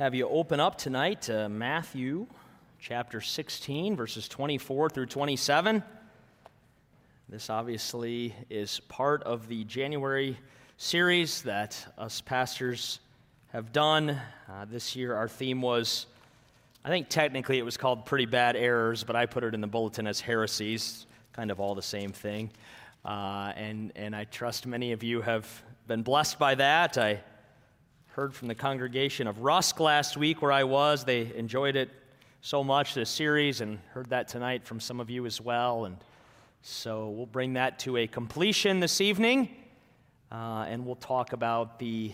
have you open up tonight to Matthew chapter 16, verses 24 through 27. This obviously is part of the January series that us pastors have done. Uh, this year, our theme was, I think technically it was called Pretty Bad Errors, but I put it in the bulletin as heresies, kind of all the same thing. Uh, and, and I trust many of you have been blessed by that. I heard from the congregation of Rusk last week where I was. They enjoyed it so much, this series, and heard that tonight from some of you as well. And so we'll bring that to a completion this evening, uh, and we'll talk about the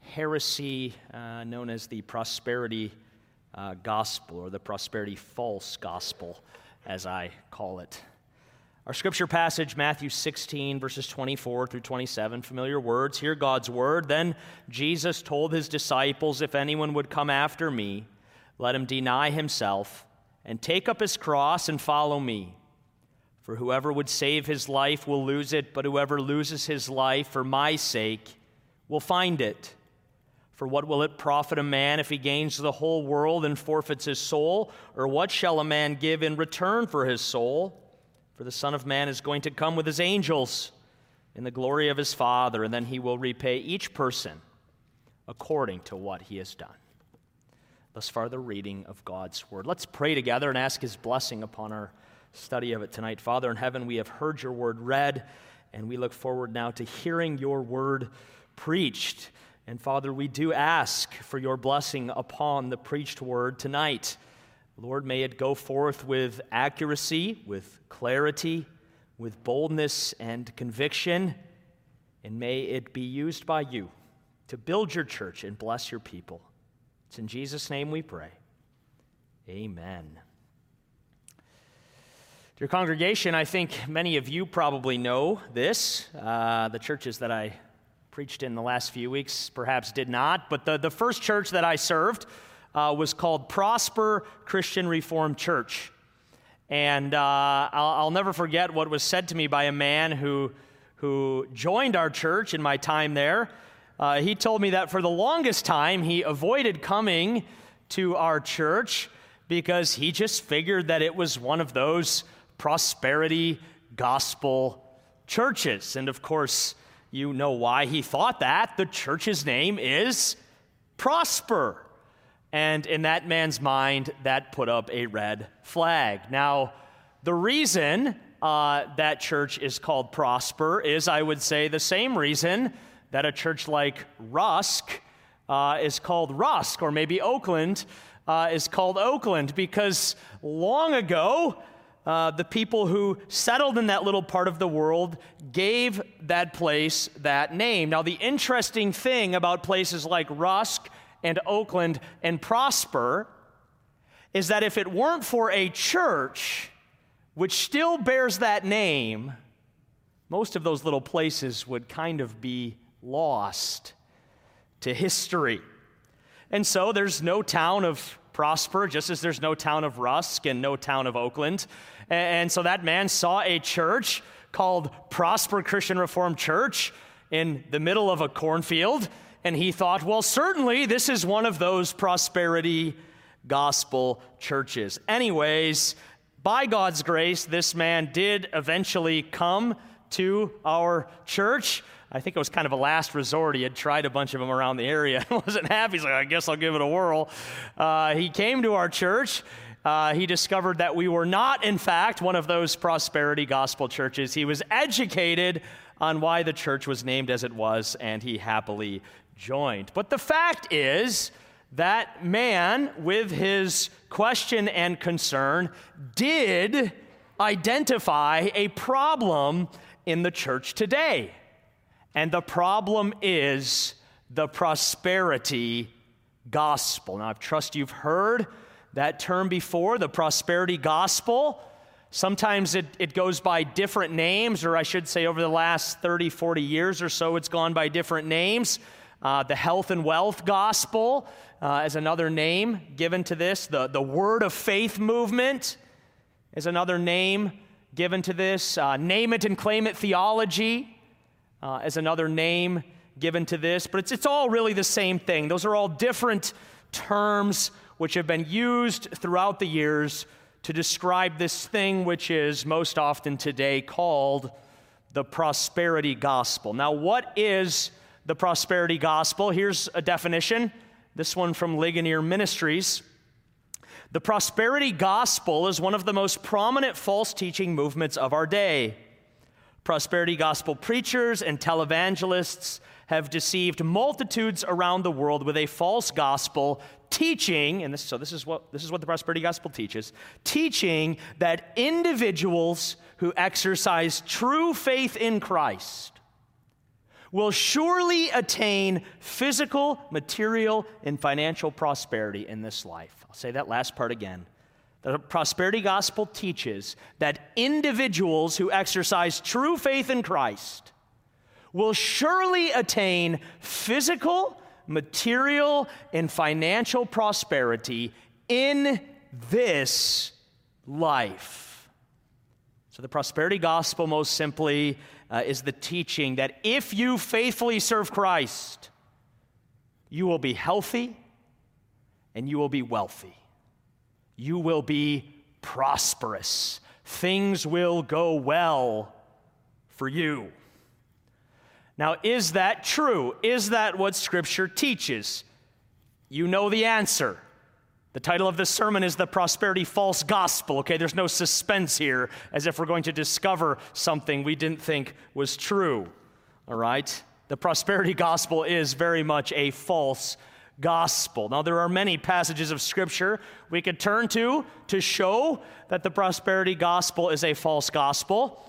heresy uh, known as the prosperity uh, gospel, or the prosperity false gospel, as I call it. Our scripture passage, Matthew 16, verses 24 through 27, familiar words. Hear God's word. Then Jesus told his disciples, If anyone would come after me, let him deny himself and take up his cross and follow me. For whoever would save his life will lose it, but whoever loses his life for my sake will find it. For what will it profit a man if he gains the whole world and forfeits his soul? Or what shall a man give in return for his soul? For the Son of Man is going to come with his angels in the glory of his Father, and then he will repay each person according to what he has done. Thus far, the reading of God's word. Let's pray together and ask his blessing upon our study of it tonight. Father in heaven, we have heard your word read, and we look forward now to hearing your word preached. And Father, we do ask for your blessing upon the preached word tonight. Lord, may it go forth with accuracy, with clarity, with boldness and conviction, and may it be used by you to build your church and bless your people. It's in Jesus' name we pray. Amen. Dear congregation, I think many of you probably know this. Uh, the churches that I preached in the last few weeks perhaps did not, but the, the first church that I served uh, was called Prosper Christian Reformed Church. And uh, I'll, I'll, never forget what was said to me by a man who, who joined our church in my time there. Uh, he told me that for the longest time he avoided coming to our church because he just figured that it was one of those prosperity gospel churches. And of course, you know why he thought that. The church's name is Prosper. And in that man's mind, that put up a red flag. Now, the reason uh, that church is called Prosper is, I would say, the same reason that a church like Rusk uh, is called Rusk, or maybe Oakland uh, is called Oakland, because long ago, uh, the people who settled in that little part of the world gave that place that name. Now, the interesting thing about places like Rusk and Oakland and Prosper is that if it weren't for a church which still bears that name, most of those little places would kind of be lost to history. And so there's no town of Prosper, just as there's no town of Rusk and no town of Oakland. And so that man saw a church called Prosper Christian Reformed Church in the middle of a cornfield and he thought, well, certainly this is one of those prosperity gospel churches. Anyways, by God's grace, this man did eventually come to our church. I think it was kind of a last resort. He had tried a bunch of them around the area and wasn't happy. He's like, I guess I'll give it a whirl. Uh, he came to our church. Uh, he discovered that we were not, in fact, one of those prosperity gospel churches. He was educated on why the church was named as it was, and he happily joined. But the fact is, that man, with his question and concern, did identify a problem in the church today. And the problem is the prosperity gospel. Now, I trust you've heard that term before, the prosperity gospel. Sometimes it, it goes by different names, or I should say, over the last 30, 40 years or so, it's gone by different names. Uh, the health and wealth gospel uh, is another name given to this. The, the word of faith movement is another name given to this. Uh, name it and claim it theology uh, is another name given to this. But it's, it's all really the same thing. Those are all different terms which have been used throughout the years to describe this thing which is most often today called the prosperity gospel. Now, what is the prosperity gospel? Here's a definition. This one from Ligonier Ministries. The prosperity gospel is one of the most prominent false teaching movements of our day. Prosperity gospel preachers and televangelists have deceived multitudes around the world with a false gospel teaching and this, so this is what this is what the prosperity gospel teaches teaching that individuals who exercise true faith in Christ will surely attain physical, material, and financial prosperity in this life. I'll say that last part again. The prosperity gospel teaches that individuals who exercise true faith in Christ will surely attain physical, material, and financial prosperity in this life. So, the prosperity gospel, most simply, uh, is the teaching that if you faithfully serve Christ, you will be healthy and you will be wealthy. You will be prosperous. Things will go well for you. Now, is that true? Is that what Scripture teaches? You know the answer. The title of this sermon is The Prosperity False Gospel. Okay, there's no suspense here as if we're going to discover something we didn't think was true. All right? The prosperity gospel is very much a false gospel. Now, there are many passages of Scripture we could turn to to show that the prosperity gospel is a false gospel.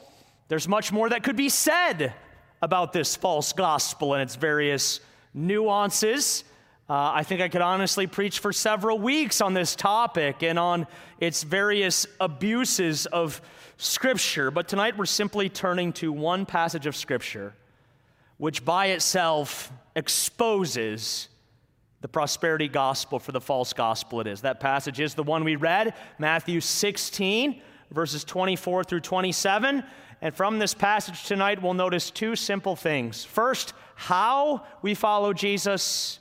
There's much more that could be said about this false gospel and its various nuances. Uh, I think I could honestly preach for several weeks on this topic and on its various abuses of Scripture. But tonight we're simply turning to one passage of Scripture which by itself exposes the prosperity gospel for the false gospel it is. That passage is the one we read, Matthew 16, verses 24 through 27. And from this passage tonight, we'll notice two simple things. First, how we follow Jesus,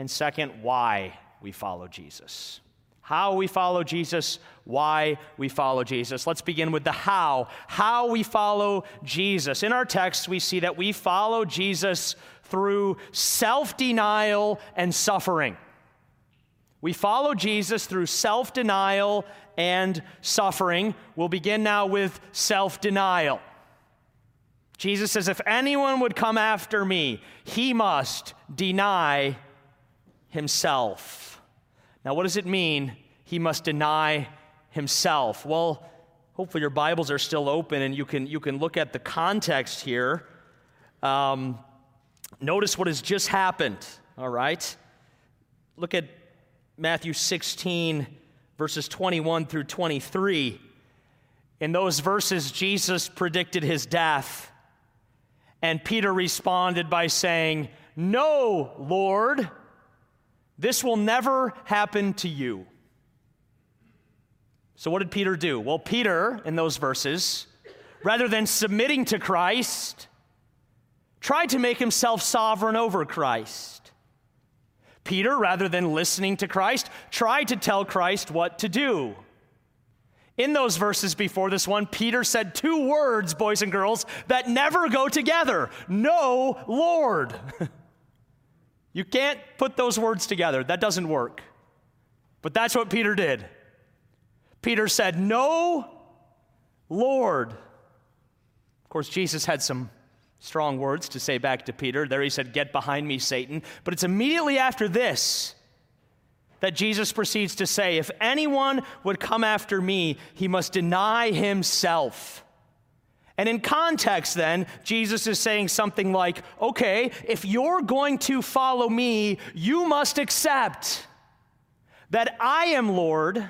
and second, why we follow Jesus. How we follow Jesus, why we follow Jesus. Let's begin with the how. How we follow Jesus. In our text, we see that we follow Jesus through self denial and suffering. We follow Jesus through self denial and suffering. We'll begin now with self denial. Jesus says, If anyone would come after me, he must deny himself. Now, what does it mean? He must deny himself. Well, hopefully your Bibles are still open and you can, you can look at the context here. Um, notice what has just happened, all right? Look at Matthew 16, verses 21 through 23. In those verses, Jesus predicted his death. And Peter responded by saying, No, Lord, this will never happen to you. So, what did Peter do? Well, Peter, in those verses, rather than submitting to Christ, tried to make himself sovereign over Christ. Peter, rather than listening to Christ, tried to tell Christ what to do. In those verses before this one, Peter said two words, boys and girls, that never go together No, Lord. you can't put those words together, that doesn't work. But that's what Peter did. Peter said, No, Lord. Of course, Jesus had some strong words to say back to Peter. There he said, Get behind me, Satan. But it's immediately after this that Jesus proceeds to say, If anyone would come after me, he must deny himself. And in context, then, Jesus is saying something like, Okay, if you're going to follow me, you must accept that I am Lord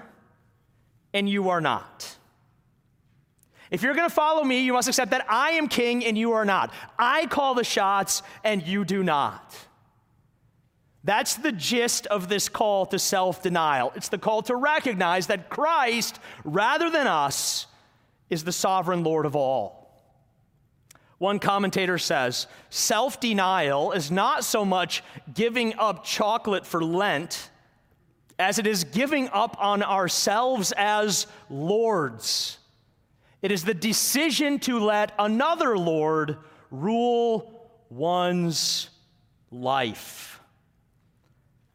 and you are not. If you're going to follow me, you must accept that I am king and you are not. I call the shots and you do not. That's the gist of this call to self denial. It's the call to recognize that Christ, rather than us, is the sovereign Lord of all. One commentator says self denial is not so much giving up chocolate for Lent as it is giving up on ourselves as lords. It is the decision to let another Lord rule one's life.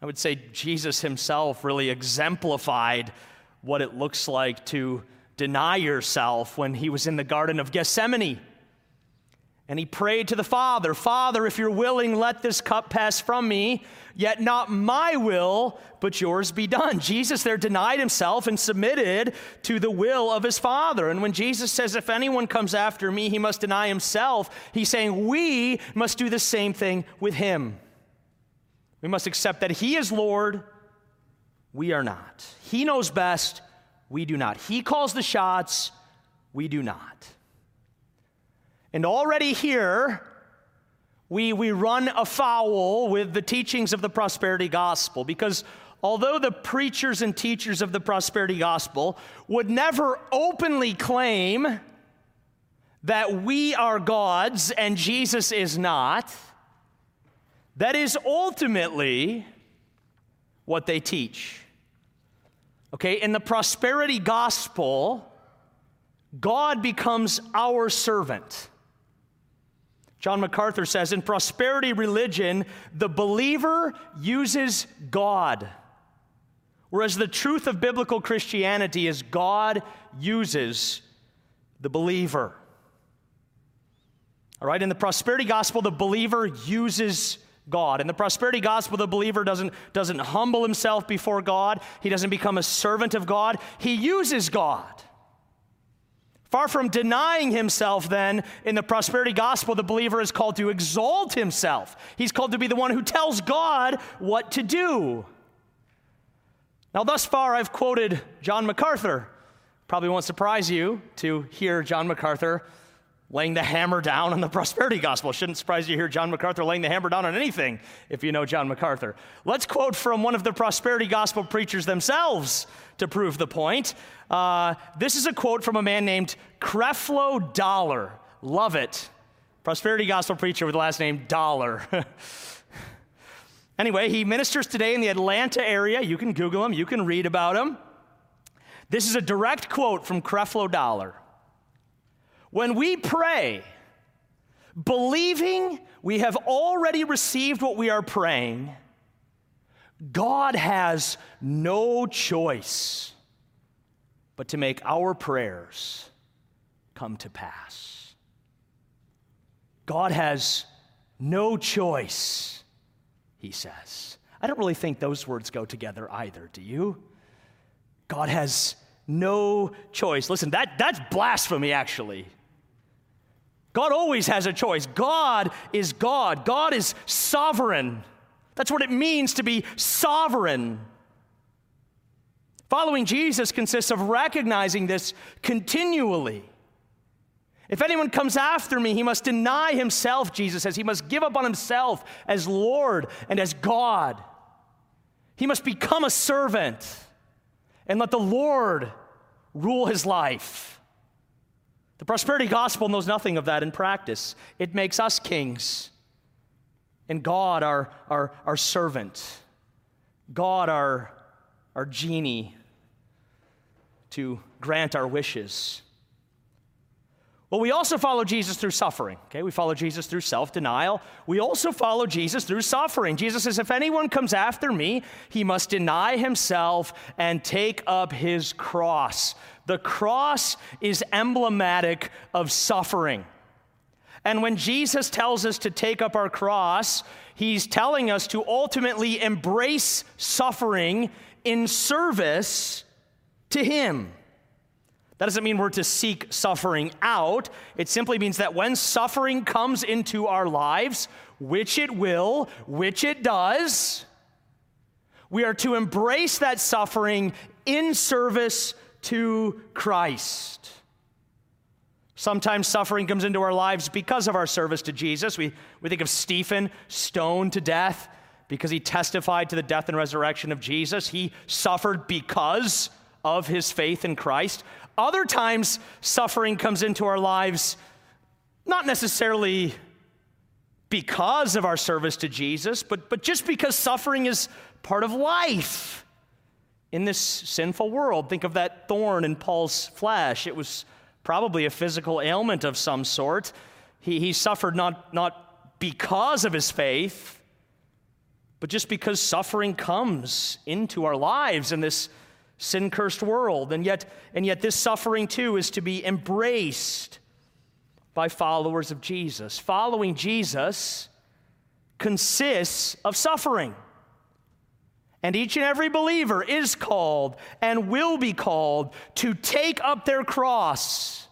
I would say Jesus himself really exemplified what it looks like to deny yourself when he was in the Garden of Gethsemane. And he prayed to the Father, Father, if you're willing, let this cup pass from me, yet not my will, but yours be done. Jesus there denied himself and submitted to the will of his Father. And when Jesus says, If anyone comes after me, he must deny himself, he's saying we must do the same thing with him. We must accept that he is Lord, we are not. He knows best, we do not. He calls the shots, we do not. And already here, we, we run afoul with the teachings of the prosperity gospel because although the preachers and teachers of the prosperity gospel would never openly claim that we are gods and Jesus is not, that is ultimately what they teach. Okay, in the prosperity gospel, God becomes our servant. John MacArthur says in prosperity religion, the believer uses God, whereas the truth of biblical Christianity is God uses the believer. All right, in the prosperity gospel, the believer uses God. In the prosperity gospel, the believer doesn't, doesn't humble himself before God, he doesn't become a servant of God, he uses God. Far from denying himself, then, in the prosperity gospel, the believer is called to exalt himself. He's called to be the one who tells God what to do. Now, thus far, I've quoted John MacArthur. Probably won't surprise you to hear John MacArthur laying the hammer down on the prosperity gospel. Shouldn't surprise you to hear John MacArthur laying the hammer down on anything if you know John MacArthur. Let's quote from one of the prosperity gospel preachers themselves to prove the point. Uh, this is a quote from a man named Creflo Dollar. Love it. Prosperity gospel preacher with the last name Dollar. anyway, he ministers today in the Atlanta area. You can Google him, you can read about him. This is a direct quote from Creflo Dollar. When we pray, believing we have already received what we are praying, God has no choice but to make our prayers come to pass. God has no choice, he says. I don't really think those words go together either, do you? God has no choice. Listen, that, that's blasphemy, actually. God always has a choice. God is God, God is sovereign. That's what it means to be sovereign. Following Jesus consists of recognizing this continually. If anyone comes after me, he must deny himself, Jesus says. He must give up on himself as Lord and as God. He must become a servant and let the Lord rule his life. The prosperity gospel knows nothing of that in practice. It makes us kings and God our, our, our servant, God our, our genie to grant our wishes. Well, we also follow Jesus through suffering. Okay, we follow Jesus through self denial. We also follow Jesus through suffering. Jesus says, If anyone comes after me, he must deny himself and take up his cross. The cross is emblematic of suffering. And when Jesus tells us to take up our cross, he's telling us to ultimately embrace suffering in service to him. That doesn't mean we're to seek suffering out. It simply means that when suffering comes into our lives, which it will, which it does, we are to embrace that suffering in service to Christ. Sometimes suffering comes into our lives because of our service to Jesus. We, we think of Stephen stoned to death because he testified to the death and resurrection of Jesus. He suffered because of his faith in Christ. Other times, suffering comes into our lives Not necessarily because of our service to Jesus, but, but just because suffering is part of life in this sinful world. Think of that thorn in Paul's flesh. It was probably a physical ailment of some sort. He, he suffered not, not because of his faith, but just because suffering comes into our lives in this sin cursed world. And yet, and yet, this suffering too is to be embraced by followers of Jesus. Following Jesus consists of suffering. And each and every believer is called and will be called to take up their cross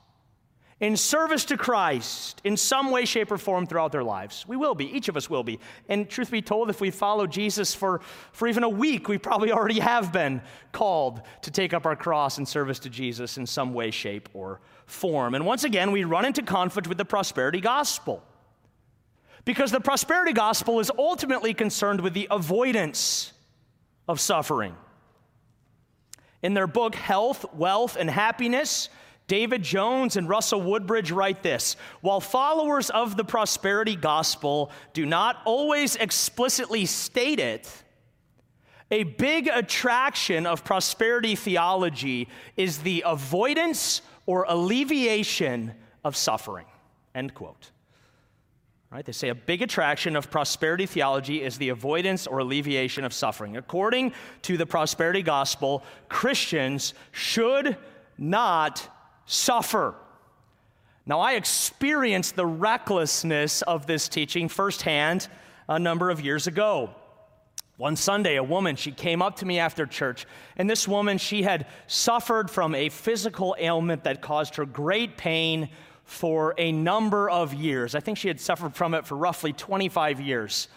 in service to Christ in some way, shape, or form throughout their lives. We will be. Each of us will be. And truth be told, if we follow Jesus for, for even a week, we probably already have been called to take up our cross in service to Jesus in some way, shape, or form. And once again, we run into conflict with the prosperity gospel. Because the prosperity gospel is ultimately concerned with the avoidance of suffering. In their book, Health, Wealth, and Happiness, David Jones and Russell Woodbridge write this While followers of the prosperity gospel do not always explicitly state it, a big attraction of prosperity theology is the avoidance or alleviation of suffering. End quote. Right? They say a big attraction of prosperity theology is the avoidance or alleviation of suffering. According to the prosperity gospel, Christians should not suffer. Now, I experienced the recklessness of this teaching firsthand a number of years ago. One Sunday, a woman, she came up to me after church, and this woman, she had suffered from a physical ailment that caused her great pain for a number of years. I think she had suffered from it for roughly 25 years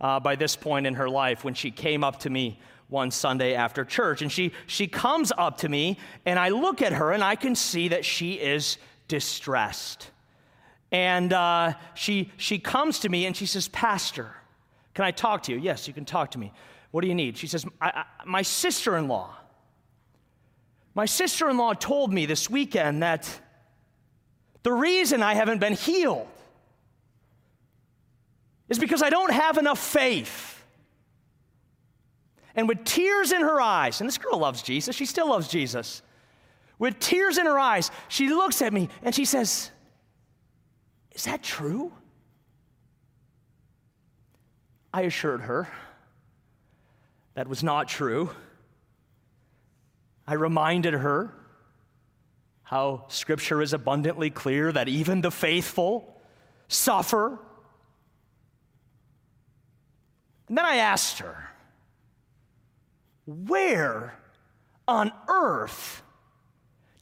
uh, by this point in her life when she came up to me one Sunday after church. And she, she comes up to me, and I look at her, and I can see that she is distressed. And uh, she, she comes to me and she says, Pastor, can I talk to you? Yes, you can talk to me. What do you need? She says, I, I, My sister in law. My sister in law told me this weekend that the reason I haven't been healed is because I don't have enough faith. And with tears in her eyes, and this girl loves Jesus, she still loves Jesus. With tears in her eyes, she looks at me and she says, Is that true? I assured her that was not true. I reminded her how Scripture is abundantly clear that even the faithful suffer. And then I asked her, Where on earth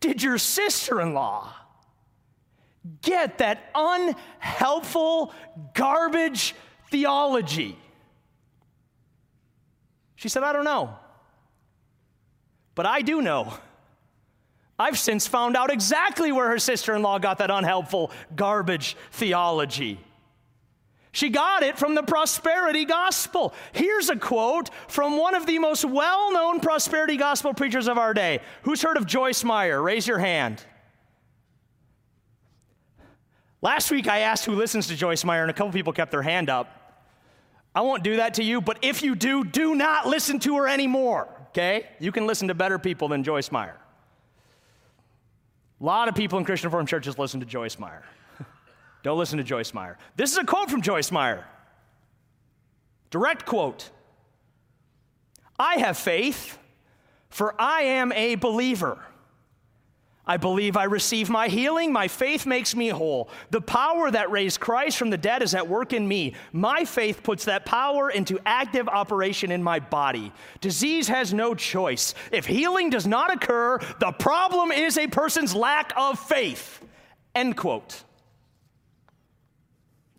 did your sister in law get that unhelpful garbage theology? She said, I don't know. But I do know. I've since found out exactly where her sister in law got that unhelpful garbage theology. She got it from the prosperity gospel. Here's a quote from one of the most well known prosperity gospel preachers of our day. Who's heard of Joyce Meyer? Raise your hand. Last week I asked who listens to Joyce Meyer, and a couple people kept their hand up. I won't do that to you, but if you do, do not listen to her anymore, okay? You can listen to better people than Joyce Meyer. A lot of people in Christian Reformed churches listen to Joyce Meyer. Don't listen to Joyce Meyer. This is a quote from Joyce Meyer. Direct quote I have faith, for I am a believer. I believe I receive my healing. My faith makes me whole. The power that raised Christ from the dead is at work in me. My faith puts that power into active operation in my body. Disease has no choice. If healing does not occur, the problem is a person's lack of faith. End quote.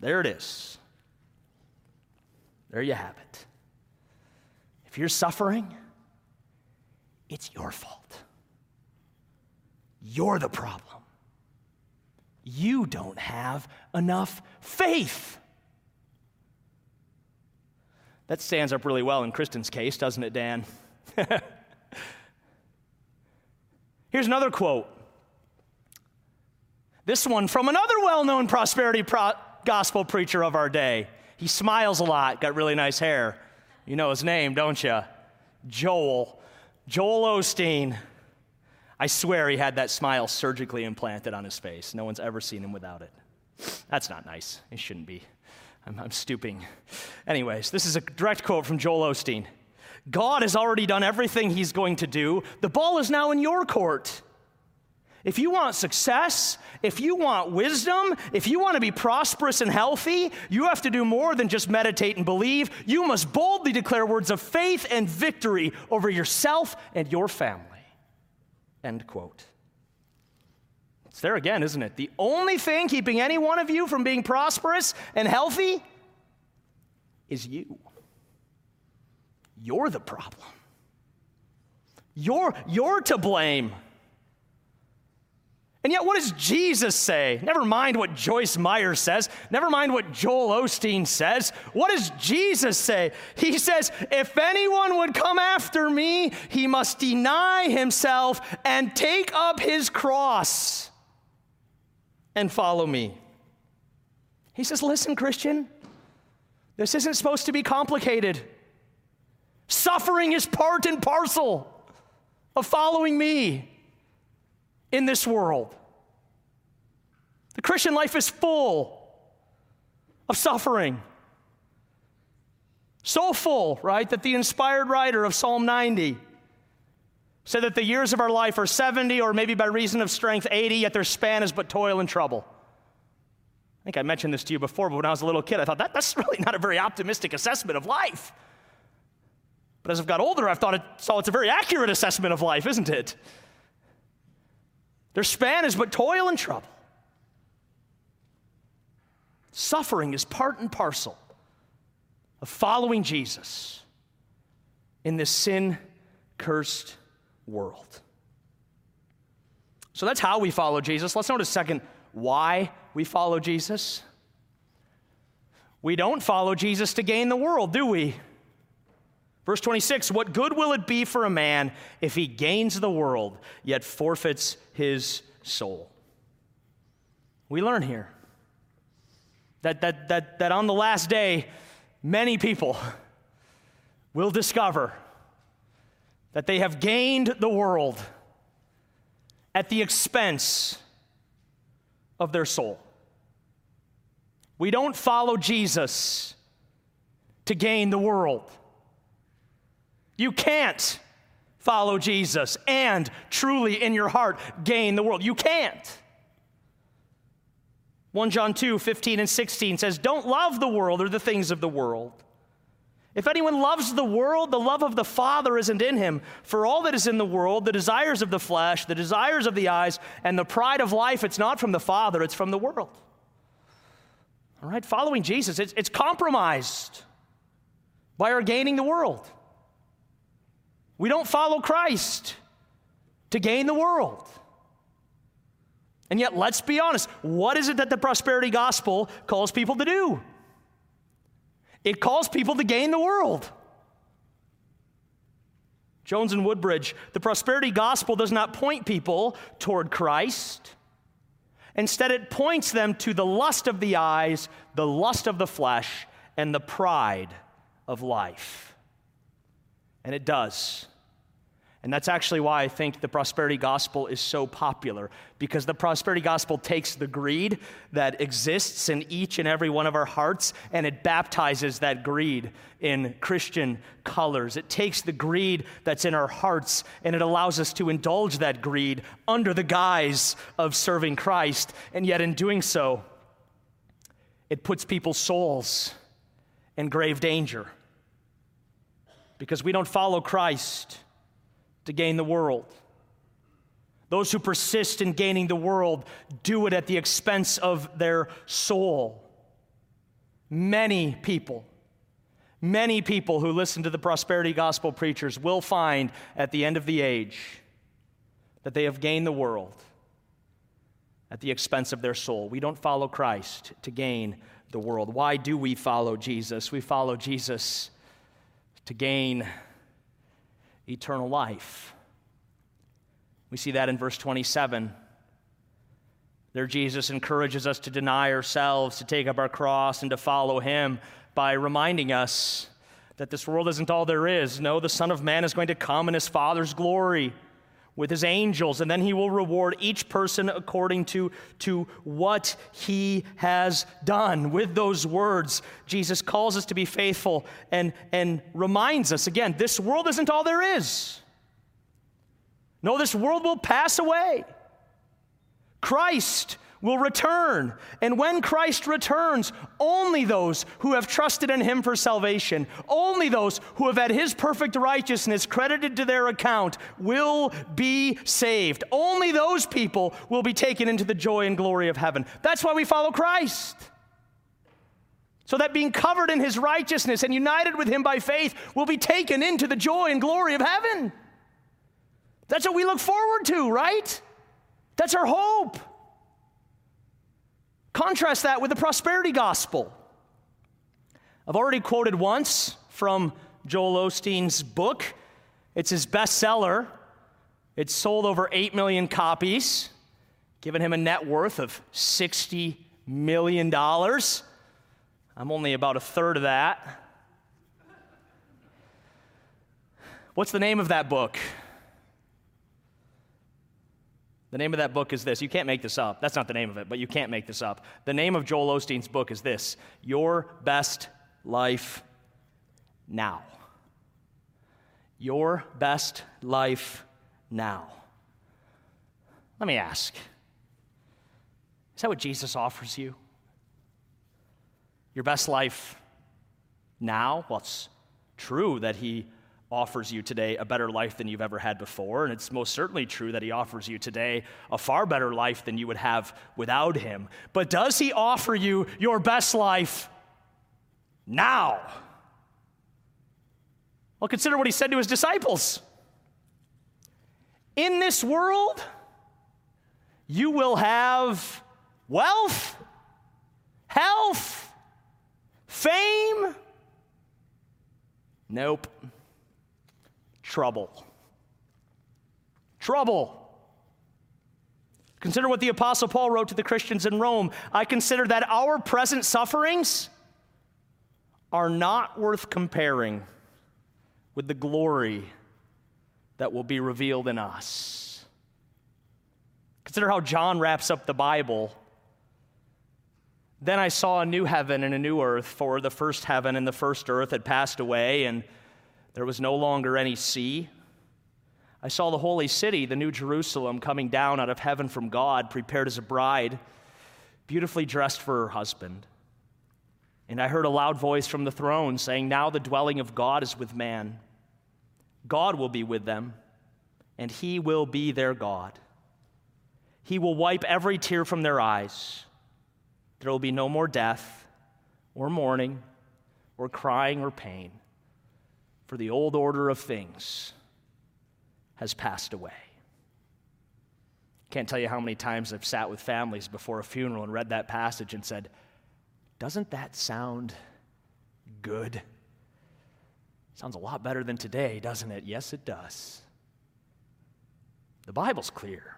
There it is. There you have it. If you're suffering, it's your fault. You're the problem. You don't have enough faith. That stands up really well in Kristen's case, doesn't it, Dan? Here's another quote This one from another well known prosperity pro- gospel preacher of our day. He smiles a lot, got really nice hair. You know his name, don't you? Joel. Joel Osteen. I swear he had that smile surgically implanted on his face. No one's ever seen him without it. That's not nice. It shouldn't be. I'm, I'm stooping. Anyways, this is a direct quote from Joel Osteen. God has already done everything he's going to do. The ball is now in your court. If you want success, if you want wisdom, if you want to be prosperous and healthy, you have to do more than just meditate and believe. You must boldly declare words of faith and victory over yourself and your family. End quote. It's there again, isn't it? The only thing keeping any one of you from being prosperous and healthy is you. You're the problem. You're, you're to blame. And yet, what does Jesus say? Never mind what Joyce Meyer says. Never mind what Joel Osteen says. What does Jesus say? He says, If anyone would come after me, he must deny himself and take up his cross and follow me. He says, Listen, Christian, this isn't supposed to be complicated. Suffering is part and parcel of following me in this world. The Christian life is full of suffering. So full, right, that the inspired writer of Psalm 90 said that the years of our life are 70 or maybe by reason of strength 80, yet their span is but toil and trouble. I think I mentioned this to you before, but when I was a little kid, I thought that, that's really not a very optimistic assessment of life. But as I've got older, I've thought it, saw it's a very accurate assessment of life, isn't it? Their span is but toil and trouble. Suffering is part and parcel of following Jesus in this sin cursed world. So that's how we follow Jesus. Let's notice second why we follow Jesus. We don't follow Jesus to gain the world, do we? Verse 26 What good will it be for a man if he gains the world, yet forfeits his soul? We learn here that, that, that, that on the last day, many people will discover that they have gained the world at the expense of their soul. We don't follow Jesus to gain the world. You can't follow Jesus and truly in your heart gain the world. You can't. 1 John 2 15 and 16 says, Don't love the world or the things of the world. If anyone loves the world, the love of the Father isn't in him. For all that is in the world, the desires of the flesh, the desires of the eyes, and the pride of life, it's not from the Father, it's from the world. All right, following Jesus, it's, it's compromised by our gaining the world. We don't follow Christ to gain the world. And yet, let's be honest what is it that the prosperity gospel calls people to do? It calls people to gain the world. Jones and Woodbridge, the prosperity gospel does not point people toward Christ. Instead, it points them to the lust of the eyes, the lust of the flesh, and the pride of life. And it does. And that's actually why I think the prosperity gospel is so popular, because the prosperity gospel takes the greed that exists in each and every one of our hearts and it baptizes that greed in Christian colors. It takes the greed that's in our hearts and it allows us to indulge that greed under the guise of serving Christ. And yet, in doing so, it puts people's souls in grave danger because we don't follow Christ to gain the world. Those who persist in gaining the world do it at the expense of their soul. Many people, many people who listen to the prosperity gospel preachers will find at the end of the age that they have gained the world at the expense of their soul. We don't follow Christ to gain the world. Why do we follow Jesus? We follow Jesus to gain eternal life. We see that in verse 27. There, Jesus encourages us to deny ourselves, to take up our cross, and to follow him by reminding us that this world isn't all there is. No, the Son of Man is going to come in his Father's glory with his angels, and then he will reward each person according to, to what he has done. With those words, Jesus calls us to be faithful and, and reminds us again this world isn't all there is. No, this world will pass away. Christ will return. And when Christ returns, only those who have trusted in him for salvation, only those who have had his perfect righteousness credited to their account will be saved. Only those people will be taken into the joy and glory of heaven. That's why we follow Christ. So that being covered in his righteousness and united with him by faith will be taken into the joy and glory of heaven. That's what we look forward to, right? That's our hope. Contrast that with the prosperity gospel. I've already quoted once from Joel Osteen's book. It's his bestseller. It's sold over 8 million copies, giving him a net worth of $60 million. I'm only about a third of that. What's the name of that book? The name of that book is this. You can't make this up. That's not the name of it, but you can't make this up. The name of Joel Osteen's book is this Your Best Life Now. Your Best Life Now. Let me ask Is that what Jesus offers you? Your best life now? Well, it's true that He offers you today a better life than you've ever had before. And it's most certainly true that He offers you today a far better life than you would have without Him. But does He offer you your best life now? Well, consider what He said to His disciples In this world, you will have wealth, health, fame. Nope trouble. Trouble. Consider what the Apostle Paul wrote to the Christians in Rome. I consider that our present sufferings are not worth comparing with the glory that will be revealed in us. Consider how John wraps up the Bible. Then I saw a new heaven and a new earth, for the first heaven and the first earth had passed away, and there was no longer any sea. I saw the holy city, the new Jerusalem, coming down out of heaven from God, prepared as a bride, beautifully dressed for her husband. And I heard a loud voice from the throne saying, Now the dwelling of God is with man. God will be with them, and he will be their God. He will wipe every tear from their eyes. There will be no more death, or mourning, or crying, or pain for the old order of things has passed away. Can't tell you how many times I've sat with families before a funeral and read that passage and said, Doesn't that sound good? Sounds a lot better than today, doesn't it? Yes, it does. The Bible's clear.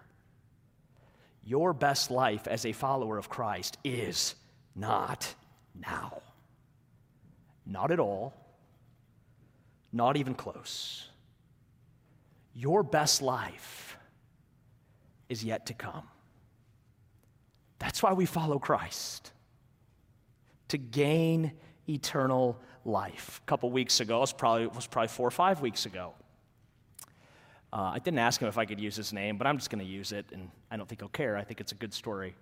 Your best life as a follower of Christ is not now. Not at all not even close. Your best life is yet to come. That's why we follow Christ to gain eternal life. A couple weeks ago, it was probably, it was probably four or five weeks ago. Uh, I didn't ask him if I could use his name, but I'm just going to use it, and I don't think he'll care. I think it's a good story.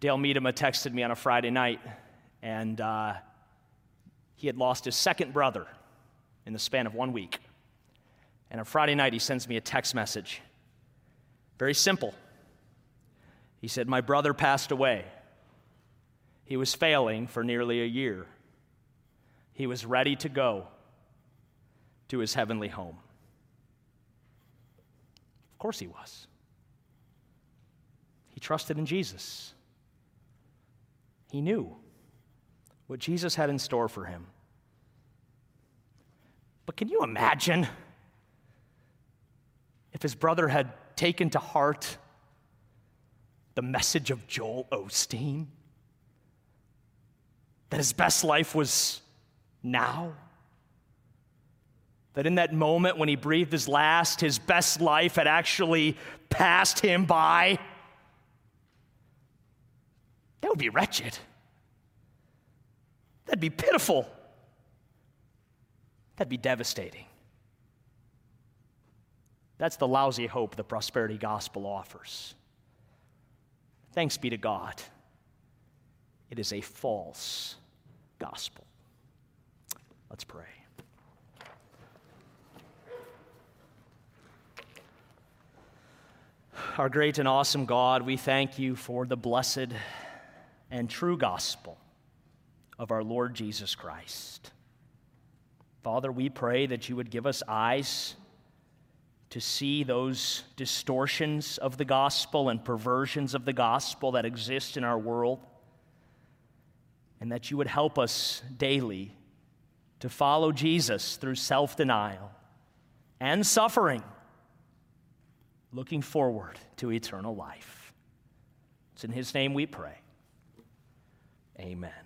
Dale Meadema texted me on a Friday night, and uh, he had lost his second brother in the span of one week. And on Friday night, he sends me a text message. Very simple. He said, My brother passed away. He was failing for nearly a year. He was ready to go to his heavenly home. Of course, he was. He trusted in Jesus. He knew what Jesus had in store for him. But can you imagine if his brother had taken to heart the message of Joel Osteen? That his best life was now? That in that moment when he breathed his last, his best life had actually passed him by? That would be wretched. That'd be pitiful. That'd be devastating. That's the lousy hope the prosperity gospel offers. Thanks be to God. It is a false gospel. Let's pray. Our great and awesome God, we thank you for the blessed and true gospel of our Lord Jesus Christ. Father, we pray that you would give us eyes to see those distortions of the gospel and perversions of the gospel that exist in our world, and that you would help us daily to follow Jesus through self denial and suffering, looking forward to eternal life. It's in His name we pray. Amen.